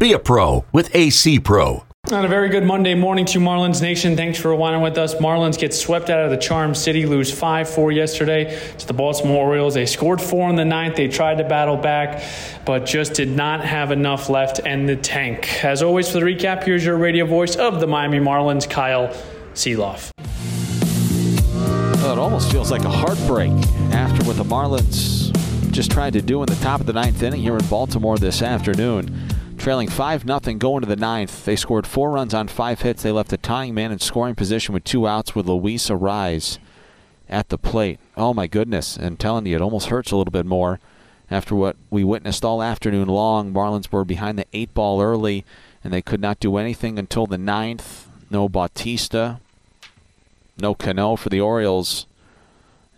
Be a pro with AC Pro. On a very good Monday morning to Marlins Nation. Thanks for rewinding with us. Marlins get swept out of the Charm City, lose 5 4 yesterday to the Baltimore Orioles. They scored four in the ninth. They tried to battle back, but just did not have enough left in the tank. As always, for the recap, here's your radio voice of the Miami Marlins, Kyle Sielaff. Well, it almost feels like a heartbreak after what the Marlins just tried to do in the top of the ninth inning here in Baltimore this afternoon. Trailing 5 0 going to the ninth. They scored four runs on five hits. They left a tying man in scoring position with two outs with Luis Arraez at the plate. Oh, my goodness. And telling you, it almost hurts a little bit more after what we witnessed all afternoon long. Marlins were behind the eight ball early, and they could not do anything until the ninth. No Bautista, no Cano for the Orioles,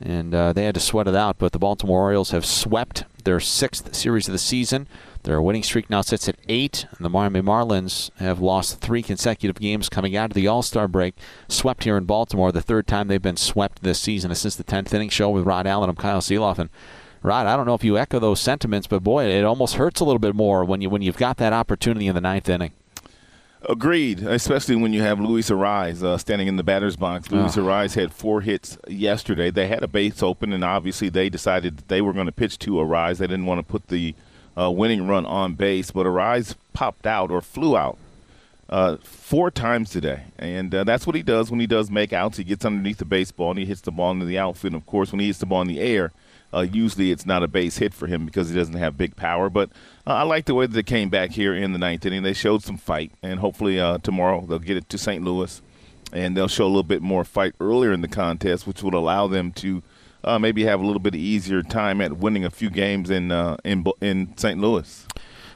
and uh, they had to sweat it out. But the Baltimore Orioles have swept their sixth series of the season. Their winning streak now sits at eight, and the Miami Marlins have lost three consecutive games coming out of the All Star break. Swept here in Baltimore, the third time they've been swept this season. Since the 10th inning show with Rod Allen. I'm Kyle Sielaff. And Rod, I don't know if you echo those sentiments, but boy, it almost hurts a little bit more when you when you've got that opportunity in the ninth inning. Agreed, especially when you have Luis Arraez uh, standing in the batter's box. Luis oh. Had four hits yesterday. They had a base open, and obviously they decided that they were going to pitch to Arraez. They didn't want to put the uh, winning run on base, but Arraez popped out or flew out uh, four times today, and uh, that's what he does when he does make outs. He gets underneath the baseball and he hits the ball into the outfield. And of course, when he hits the ball in the air, uh, usually it's not a base hit for him because he doesn't have big power. But uh, I like the way that they came back here in the ninth inning. They showed some fight, and hopefully uh, tomorrow they'll get it to St. Louis, and they'll show a little bit more fight earlier in the contest, which will allow them to uh, maybe have a little bit easier time at winning a few games in uh, in in St. Louis.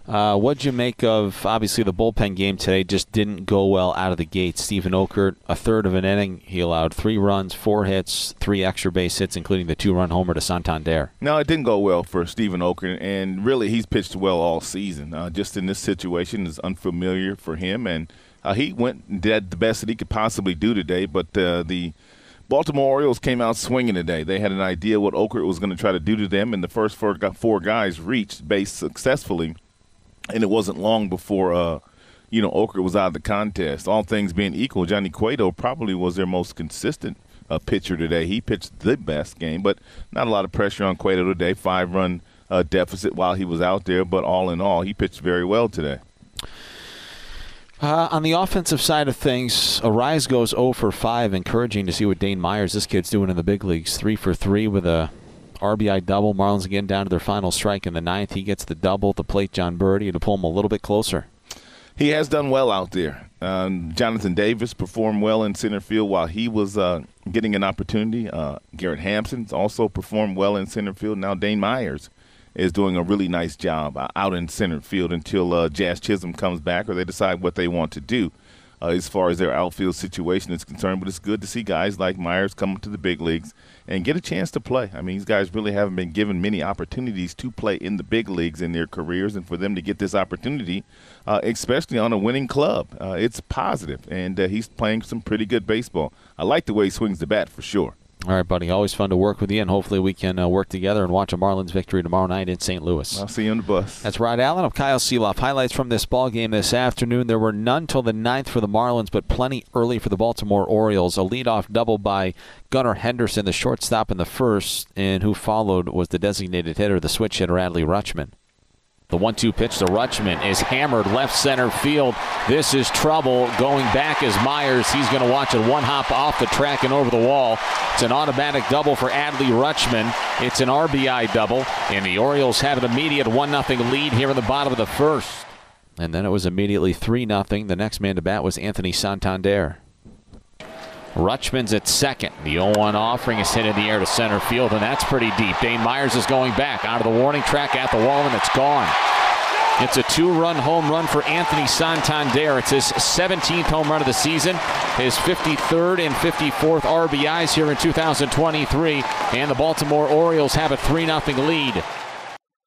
Uh, what'd you make of obviously the bullpen game today? Just didn't go well out of the gate. Steven Okert, a third of an inning, he allowed three runs, four hits, three extra base hits, including the two-run homer to Santander. No, it didn't go well for Steven Okert, and really he's pitched well all season. Uh, just in this situation is unfamiliar for him, and uh, he went and did the best that he could possibly do today. But uh, the Baltimore Orioles came out swinging today. They had an idea what Okert was going to try to do to them, and the first four, four guys reached base successfully, and it wasn't long before uh, you know Okert was out of the contest. All things being equal, Johnny Cueto probably was their most consistent uh, pitcher today. He pitched the best game, but not a lot of pressure on Cueto today. Five run uh, deficit while he was out there, but all in all, he pitched very well today. Uh, on the offensive side of things, Arraez goes 0 for 5. Encouraging to see what Dane Myers, this kid's doing in the big leagues. 3 for 3 with a RBI double. Marlins again down to their final strike in the ninth. He gets the double the plate. Jon Berti to pull him a little bit closer. He has done well out there. Um, Jonathan Davis performed well in center field while he was uh, getting an opportunity. Uh, Garrett Hampson's also performed well in center field. Now Dane Myers is doing a really nice job uh, out in center field until uh, Jazz Chisholm comes back or they decide what they want to do. Uh, as far as their outfield situation is concerned. But it's good to see guys like Myers come to the big leagues and get a chance to play. I mean, these guys really haven't been given many opportunities to play in the big leagues in their careers, and for them to get this opportunity, uh, especially on a winning club, uh, it's positive. And uh, he's playing some pretty good baseball. I like the way he swings the bat for sure. All right, buddy. Always fun to work with you, and hopefully we can uh, work together and watch a Marlins victory tomorrow night in St. Louis. I'll see you on the bus. That's Rod Allen of Kyle Sielaff. Highlights from this ball game this afternoon. There were none till the ninth for the Marlins, but plenty early for the Baltimore Orioles. A leadoff double by Gunnar Henderson, the shortstop in the first, and who followed was the designated hitter, the switch hitter Adley Rutschman. The one two pitch to Rutschman is hammered left center field. This is trouble going back as Myers. He's going to watch it one hop off the track and over the wall. It's an automatic double for Adley Rutschman. It's an RBI double, and the Orioles have an immediate 1 0 lead here in the bottom of the first. And then it was immediately 3 0. The next man to bat was Anthony Santander. Rutschman's at second. The 0-1 offering is hit in the air to center field, and that's pretty deep. Dane Myers is going back out of the warning track at the wall, and it's gone. It's a two-run home run for Anthony Santander. It's his 17th home run of the season, his 53rd and 54th RBIs here in 2023, and the Baltimore Orioles have a 3-0 lead.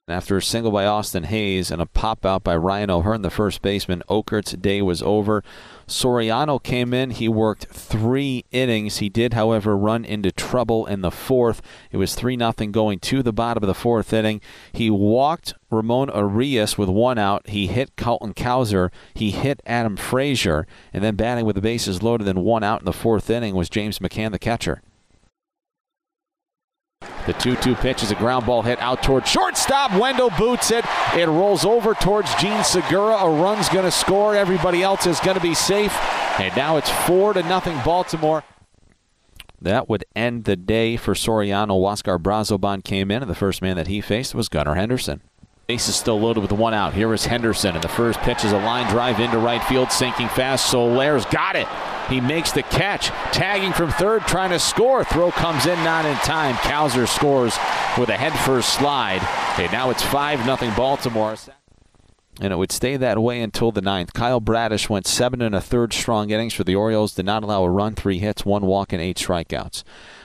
After a single by Austin Hays and a pop out by Ryan O'Hearn, the first baseman, Okert's day was over. Soriano came in. He worked three innings. He did, however, run into trouble in the fourth. It was 3 0 going to the bottom of the fourth inning. He walked Ramon Urias with one out. He hit Colton Cowser. He hit Adam Frazier. And then batting with the bases loaded and one out in the fourth inning was James McCann, the catcher. The 2 2 pitch is a ground ball hit out towards shortstop. Wendle boots it. It rolls over towards Jean Segura. A run's going to score. Everybody else is going to be safe. And now it's 4 to nothing Baltimore. That would end the day for Soriano. Huascar Brazoban came in, and the first man that he faced was Gunnar Henderson. Base is still loaded with one out. Here is Henderson, and the first pitch is a line drive into right field, sinking fast. Soler's got it. He makes the catch, tagging from third, trying to score. Throw comes in, not in time. Cowser scores with a head-first slide. Okay, now it's 5 0 Baltimore. And it would stay that way until the ninth. Kyle Bradish went seven and a third strong innings for the Orioles, did not allow a run, three hits, one walk, and eight strikeouts.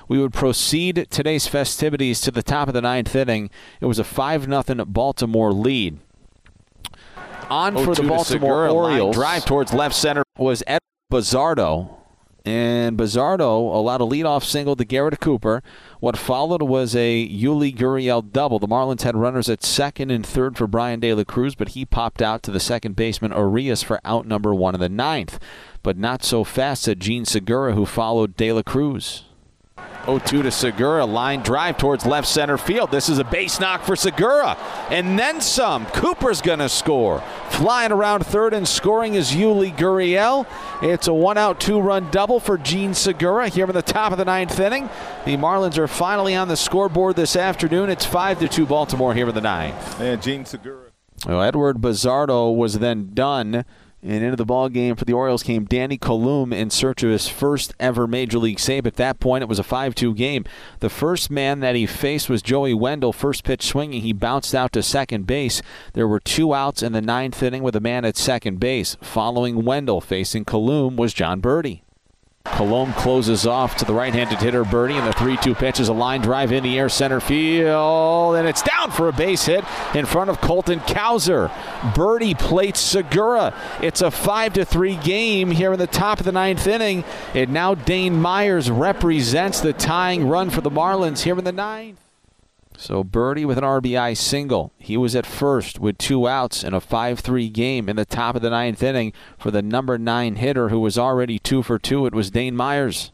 We would proceed today's festivities to the top of the ninth inning. It was a 5 0 Baltimore lead. On oh, for the Baltimore Orioles. Drive towards left center was Ed Bazardo. And Bazardo allowed a leadoff single to Garrett Cooper. What followed was a Yuli Gurriel double. The Marlins had runners at second and third for Bryan De La Cruz, but he popped out to the second baseman Urias for out number one in the ninth. But not so fast at Jean Segura, who followed De La Cruz. 0-2 to Segura. Line drive towards left center field. This is a base knock for Segura. And then some. Cooper's going to score. Flying around third and scoring is Yuli Gurriel. It's a one-out, two-run double for Jean Segura here in the top of the ninth inning. The Marlins are finally on the scoreboard this afternoon. It's five to two Baltimore here in the ninth. And Jean Segura. Well, Edward Bazardo was then done and into the ball game for the Orioles came Danny Coulombe in search of his first ever major league save. At that point, it was a 5-2 game. The first man that he faced was Joey Wendle. First pitch swinging, he bounced out to second base. There were two outs in the ninth inning with a man at second base. Following Wendle facing Coulombe was Jon Berti. Coulombe closes off to the right-handed hitter Berti, and the 3-2 pitch is a line drive in the air center field, and it's down for a base hit in front of Colton Cowser. Berti plates Segura. It's a 5-3 game here in the top of the ninth inning, and now Dane Myers represents the tying run for the Marlins here in the ninth. So Berti with an RBI single. He was at first with two outs in a 5-3 game in the top of the ninth inning for the number nine hitter who was already two for two. It was Dane Myers.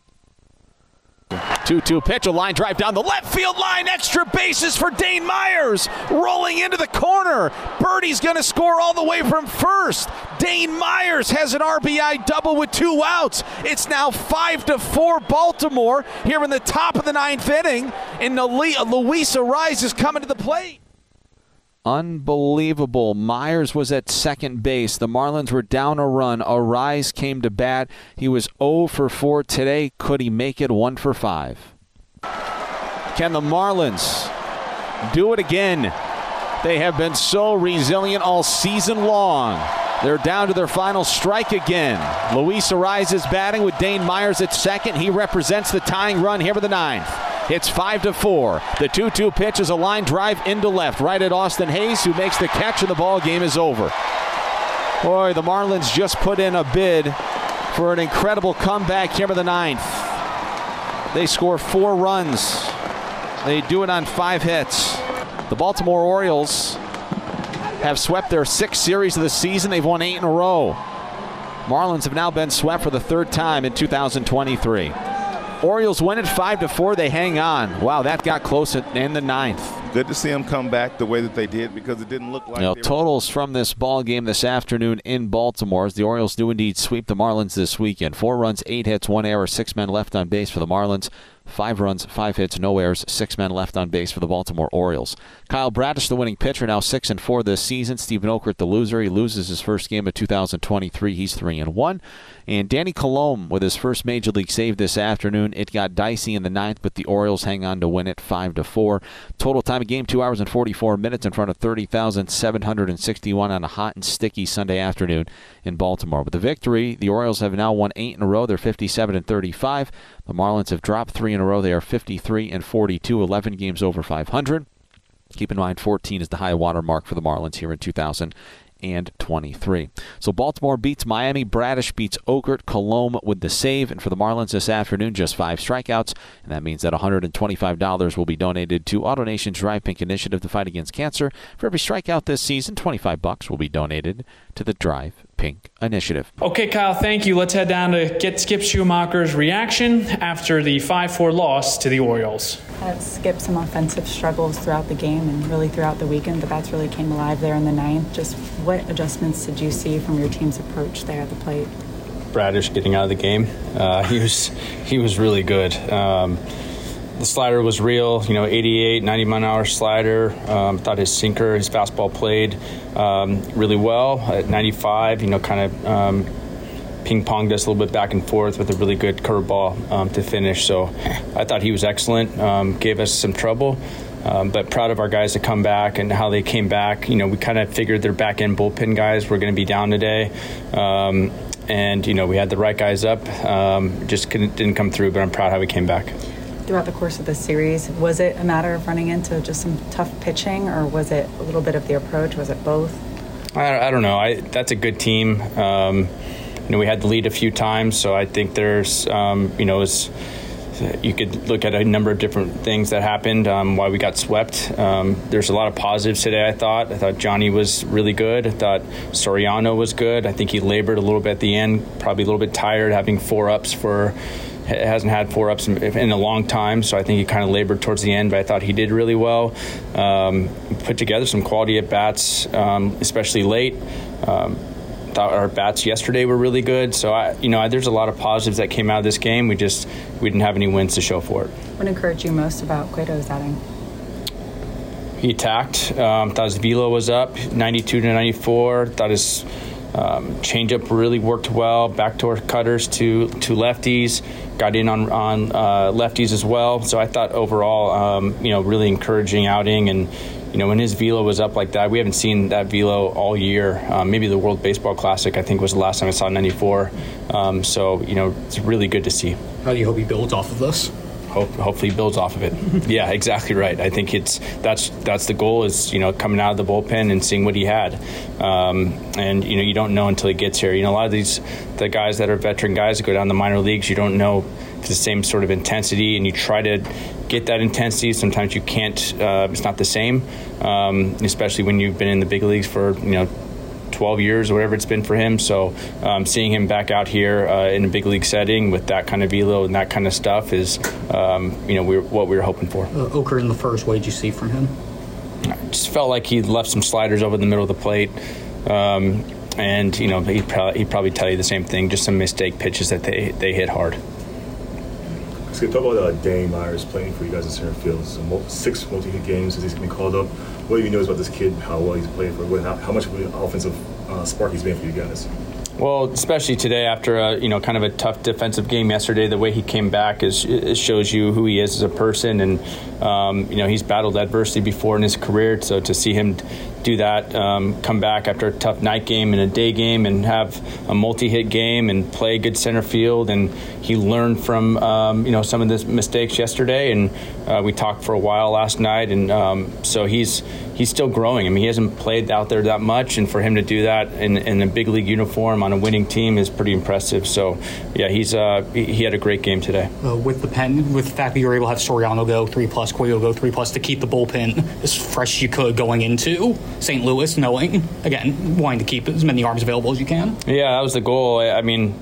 2 2 pitch, a line drive down the left field line. Extra bases for Dane Myers. Rolling into the corner. Berti's going to score all the way from first. Dane Myers has an RBI double with two outs. It's now 5 to 4 Baltimore here in the top of the ninth inning. And Luis Arraez is coming to the plate. Unbelievable. Myers was at second base. The Marlins were down a run. Arraez came to bat. He was 0 for 4 today. Could he make it 1 for 5? Can the Marlins do it again? They have been so resilient all season long. They're down to their final strike again. Luis Arraez is batting with Dane Myers at second. He represents the tying run here for the ninth. It's five to four. The two-two pitch is a line drive into left, right at Austin Hays, who makes the catch, and the ball game is over. Boy, the Marlins just put in a bid for an incredible comeback here in the ninth. They score four runs. They do it on five hits. The Baltimore Orioles have swept their sixth series of the season. They've won eight in a row. Marlins have now been swept for the third time in 2023. Orioles win it five to four. They hang on. Wow, that got close in the ninth. Good to see them come back the way that they did because it didn't look like. You know, totals from this ball game this afternoon in Baltimore as the Orioles do indeed sweep the Marlins this weekend. Four runs, eight hits, one error, six men left on base for the Marlins. Five runs, five hits, no errors, six men left on base for the Baltimore Orioles. Kyle Bradish, the winning pitcher, now six and four this season. Steven Okert, the loser, he loses his first game of 2023. He's three and one. And Danny Coulombe with his first major league save this afternoon. It got dicey in the ninth, but the Orioles hang on to win it five to four. Total time of game two hours and 44 minutes in front of 30,761 on a hot and sticky Sunday afternoon in Baltimore. With the victory, the Orioles have now won eight in a row. They're 57 and 35. The Marlins have dropped three in a row. They are 53 and 42, 11 games over 500. Keep in mind, 14 is the high water mark for the Marlins here in 2000 and 23. So Baltimore beats Miami. Bradish beats Okert. Coulombe with the save. And for the Marlins this afternoon, just five strikeouts. And that means that $125 will be donated to AutoNation's Drive Pink initiative to fight against cancer. For every strikeout this season, 25 bucks will be donated to the Drive Pink Initiative. Okay, Kyle, thank you. Let's head down to get Skip Schumaker's reaction after the 5 4 loss to the Orioles. Uh, Skip some offensive struggles throughout the game and really throughout the weekend, but that's really came alive there in the ninth. Just what adjustments did you see from your team's approach there at the plate? Bradish getting out of the game. Uh, he was he was really good. Um, the slider was real, you know, 88, 90 mile an hour slider. Um, thought his sinker, his fastball played um, really well at 95. You know, kind of um, ping ponged us a little bit back and forth with a really good curveball um, to finish. So I thought he was excellent. Um, gave us some trouble. Um, but proud of our guys to come back and how they came back. You know, we kind of figured their back end bullpen guys were going to be down today. and, you know, we had the right guys up. just didn't come through, but I'm proud how we came back throughout the course of the series. Was it a matter of running into just some tough pitching, or was it a little bit of the approach? Was it both? I, I don't know. I, that's a good team. Um, you know, we had the lead a few times, so I think there's, um, you know, was, you could look at a number of different things that happened, um, why we got swept. Um, there's a lot of positives today, I thought. I thought Johnny was really good. I thought Soriano was good. I think he labored a little bit at the end, probably a little bit tired, having four ups for hasn't had four ups in, in, a long time, so I think he kind of labored towards the end, but I thought he did really well. Um, put together some quality at bats, um, especially late. Um, thought our bats yesterday were really good, so I, you know, there's a lot of positives that came out of this game. We just we didn't have any wins to show for it. What encouraged you most about Cueto's outing? He attacked. Um, thought his velo was up, 92 to 94. Thought his um, changeup really worked well. Backdoor cutters to to lefties, got in on on uh, lefties as well. So I thought overall, um, you know, really encouraging outing. And you know, when his velo was up like that, we haven't seen that velo all year. Um, maybe the World Baseball Classic, I think, was the last time I saw '94. Um, so you know, it's really good to see. How do you hope he builds off of this? Hope, hopefully builds off of it. yeah, exactly right. I think it's that's that's the goal is you know coming out of the bullpen and seeing what he had, um, and you know you don't know until he gets here. You know a lot of these the guys that are veteran guys that go down the minor leagues, you don't know the same sort of intensity, and you try to get that intensity. Sometimes you can't. Uh, it's not the same, um, especially when you've been in the big leagues for you know 12 years or whatever it's been for him. So um, seeing him back out here uh, in a big league setting with that kind of velo and that kind of stuff is, um, you know, we're, what we were hoping for. Uh, Okert in the first, what did you see from him? I just felt like he left some sliders over the middle of the plate. Um, and, you know, he'd probably, he'd probably tell you the same thing, just some mistake pitches that they, they hit hard. So talk about uh, Danny Myers playing for you guys in center field. So six multi-hit games since he's been called up. What do you know about this kid? How well he's played for? What, how, how much of an offensive uh, spark he's been for you guys? Well, especially today after a, you know kind of a tough defensive game yesterday, the way he came back is shows you who he is as a person, and um, you know he's battled adversity before in his career. So to see him do that, um, come back after a tough night game and a day game, and have a multi-hit game and play good center field, and he learned from um, you know some of the mistakes yesterday, and uh, we talked for a while last night, and um, so he's he's still growing. I mean, he hasn't played out there that much, and for him to do that in, in a big league uniform on a winning team is pretty impressive. So, yeah, he's uh, he had a great game today. Uh, with the pen, with the fact that you were able to have Soriano go three plus, Cueto go three plus to keep the bullpen as fresh as you could going into St. Louis, knowing again wanting to keep as many arms available as you can. Yeah, that was the goal. I mean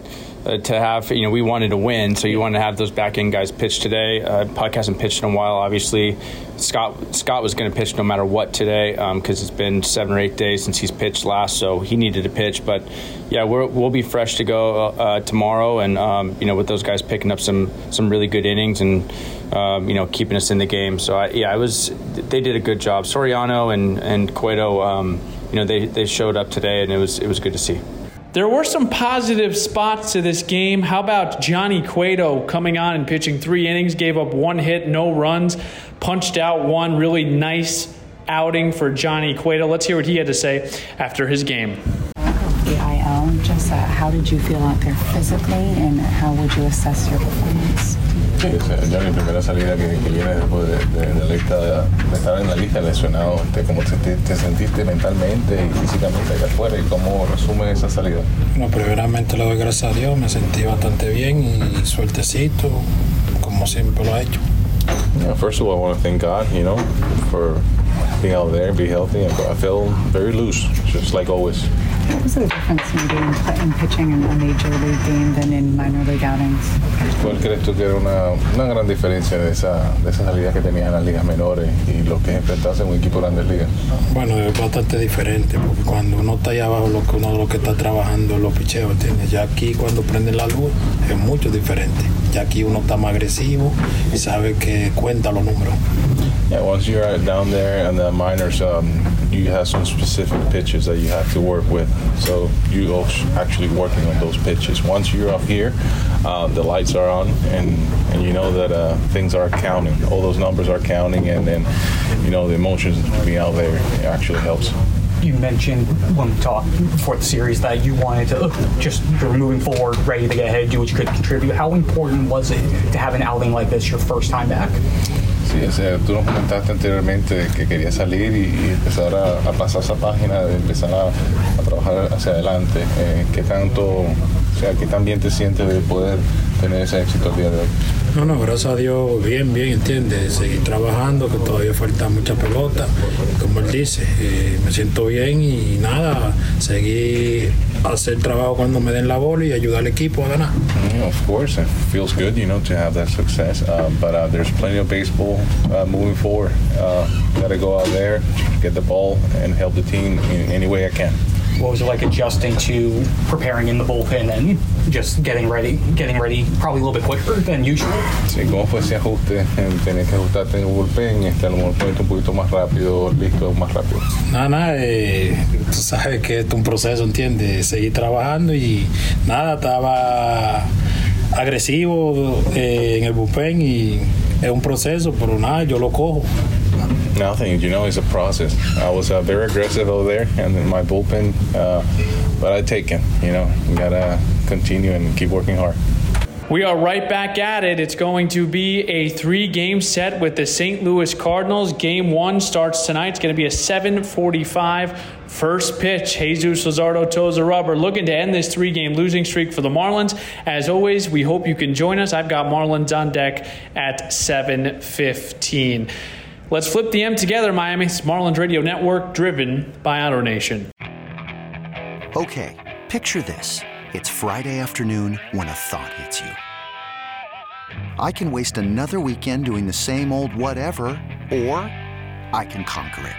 uh, to have, you know, we wanted to win, so you wanted to have those back end guys pitch today. Uh, Puk hasn't pitched in a while, obviously. Scott Scott was going to pitch no matter what today because um, it's been seven or eight days since he's pitched last, so he needed to pitch. But yeah, we will be fresh to go uh, tomorrow, and um, you know, with those guys picking up some some really good innings and um, you know keeping us in the game. So I, yeah, I was they did a good job. Soriano and and Cueto, um, you know, they they showed up today, and it was it was good to see. There were some positive spots to this game. How about Johnny Cueto coming on and pitching three innings, gave up one hit, no runs, punched out one really nice outing for Johnny Cueto. Let's hear what he had to say after his game. The IL, just uh, how did you feel out there physically, and how would you assess your performance? Sí, ya mi primera salida que, que viene después de, de, de, la lista, de, estar en la lista lesionado, este, ¿cómo te, te, sentiste mentalmente y físicamente allá afuera y cómo resume esa salida? Bueno, primeramente le doy gracias a Dios, me sentí bastante bien y sueltecito, como siempre lo ha hecho. Yeah, first of all, I want to thank God, you know, for being out there, be healthy, and I feel very loose, just like always. What was the difference maybe in, in pitching in a major league game than in minor league outings? ¿Cuál crees tú que era una, una gran diferencia de esa, de esa salida que tenías en las ligas menores y lo que enfrentarse en un equipo de grandes ligas? Bueno, es bastante diferente porque cuando uno está allá abajo, lo que uno lo que está trabajando los picheos, ¿entiendes? Ya aquí cuando prende la luz es mucho diferente. Ya aquí uno está más agresivo y sabe que cuenta los números. Yeah, once you're down there and the minors, um, you have some specific pitches that you have to work with. So you actually working on those pitches. Once you're up here, uh, the lights are on, and and you know that uh, things are counting. All those numbers are counting, and then you know the emotions being out there actually helps you mentioned when we talked before the series that you wanted to just you're moving forward, ready to get ahead, do what you could contribute. How important was it to have an outing like this your first time back? Sí, o sea, tú nos comentaste anteriormente que querías salir y, empezar a, pasar esa página, de empezar a, trabajar hacia adelante. Eh, ¿Qué tanto, o sea, qué tan bien te sientes de poder tener ese éxito el día de hoy? No, no, gracias a Dios, bien, bien, entiende. Seguir trabajando, que todavía falta mucha pelota. Como él dice, eh, me siento bien y nada, seguir hacer trabajo cuando me den la bola y ayudar al equipo a ganar. Yeah, of course, it feels good, you know, to have that success. Uh, but uh, there's plenty of baseball uh, moving forward. Uh, Got to go out there, get the ball, and help the team in any way I can. What was it like adjusting to preparing in the bullpen and just getting ready, getting ready probably a little bit quicker than usual? Sí, ¿cómo fue ese ajuste? Tener que ajustarte en el bullpen, a lo mejor un poquito más rápido, listo más rápido. Nada, nada, eh, tú sabes que es un proceso, ¿entiendes? Seguir trabajando y nada, estaba agresivo eh, en el bullpen y es un proceso, pero nada, yo lo cojo. Nothing, you know, it's a process. I was uh, very aggressive over there and in my bullpen, uh, but I take it. You know, we gotta continue and keep working hard. We are right back at it. It's going to be a three game set with the St. Louis Cardinals. Game one starts tonight. It's going to be a 745 first pitch. Jesus Luzardo toes the rubber, looking to end this three game losing streak for the Marlins. As always, we hope you can join us. I've got Marlins on deck at 715. Let's flip the M together, Miami. It's Marlins Radio Network, driven by Auto Nation. Okay, picture this. It's Friday afternoon when a thought hits you. I can waste another weekend doing the same old whatever, or I can conquer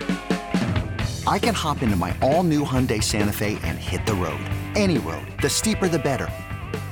it. I can hop into my all new Hyundai Santa Fe and hit the road. Any road. The steeper, the better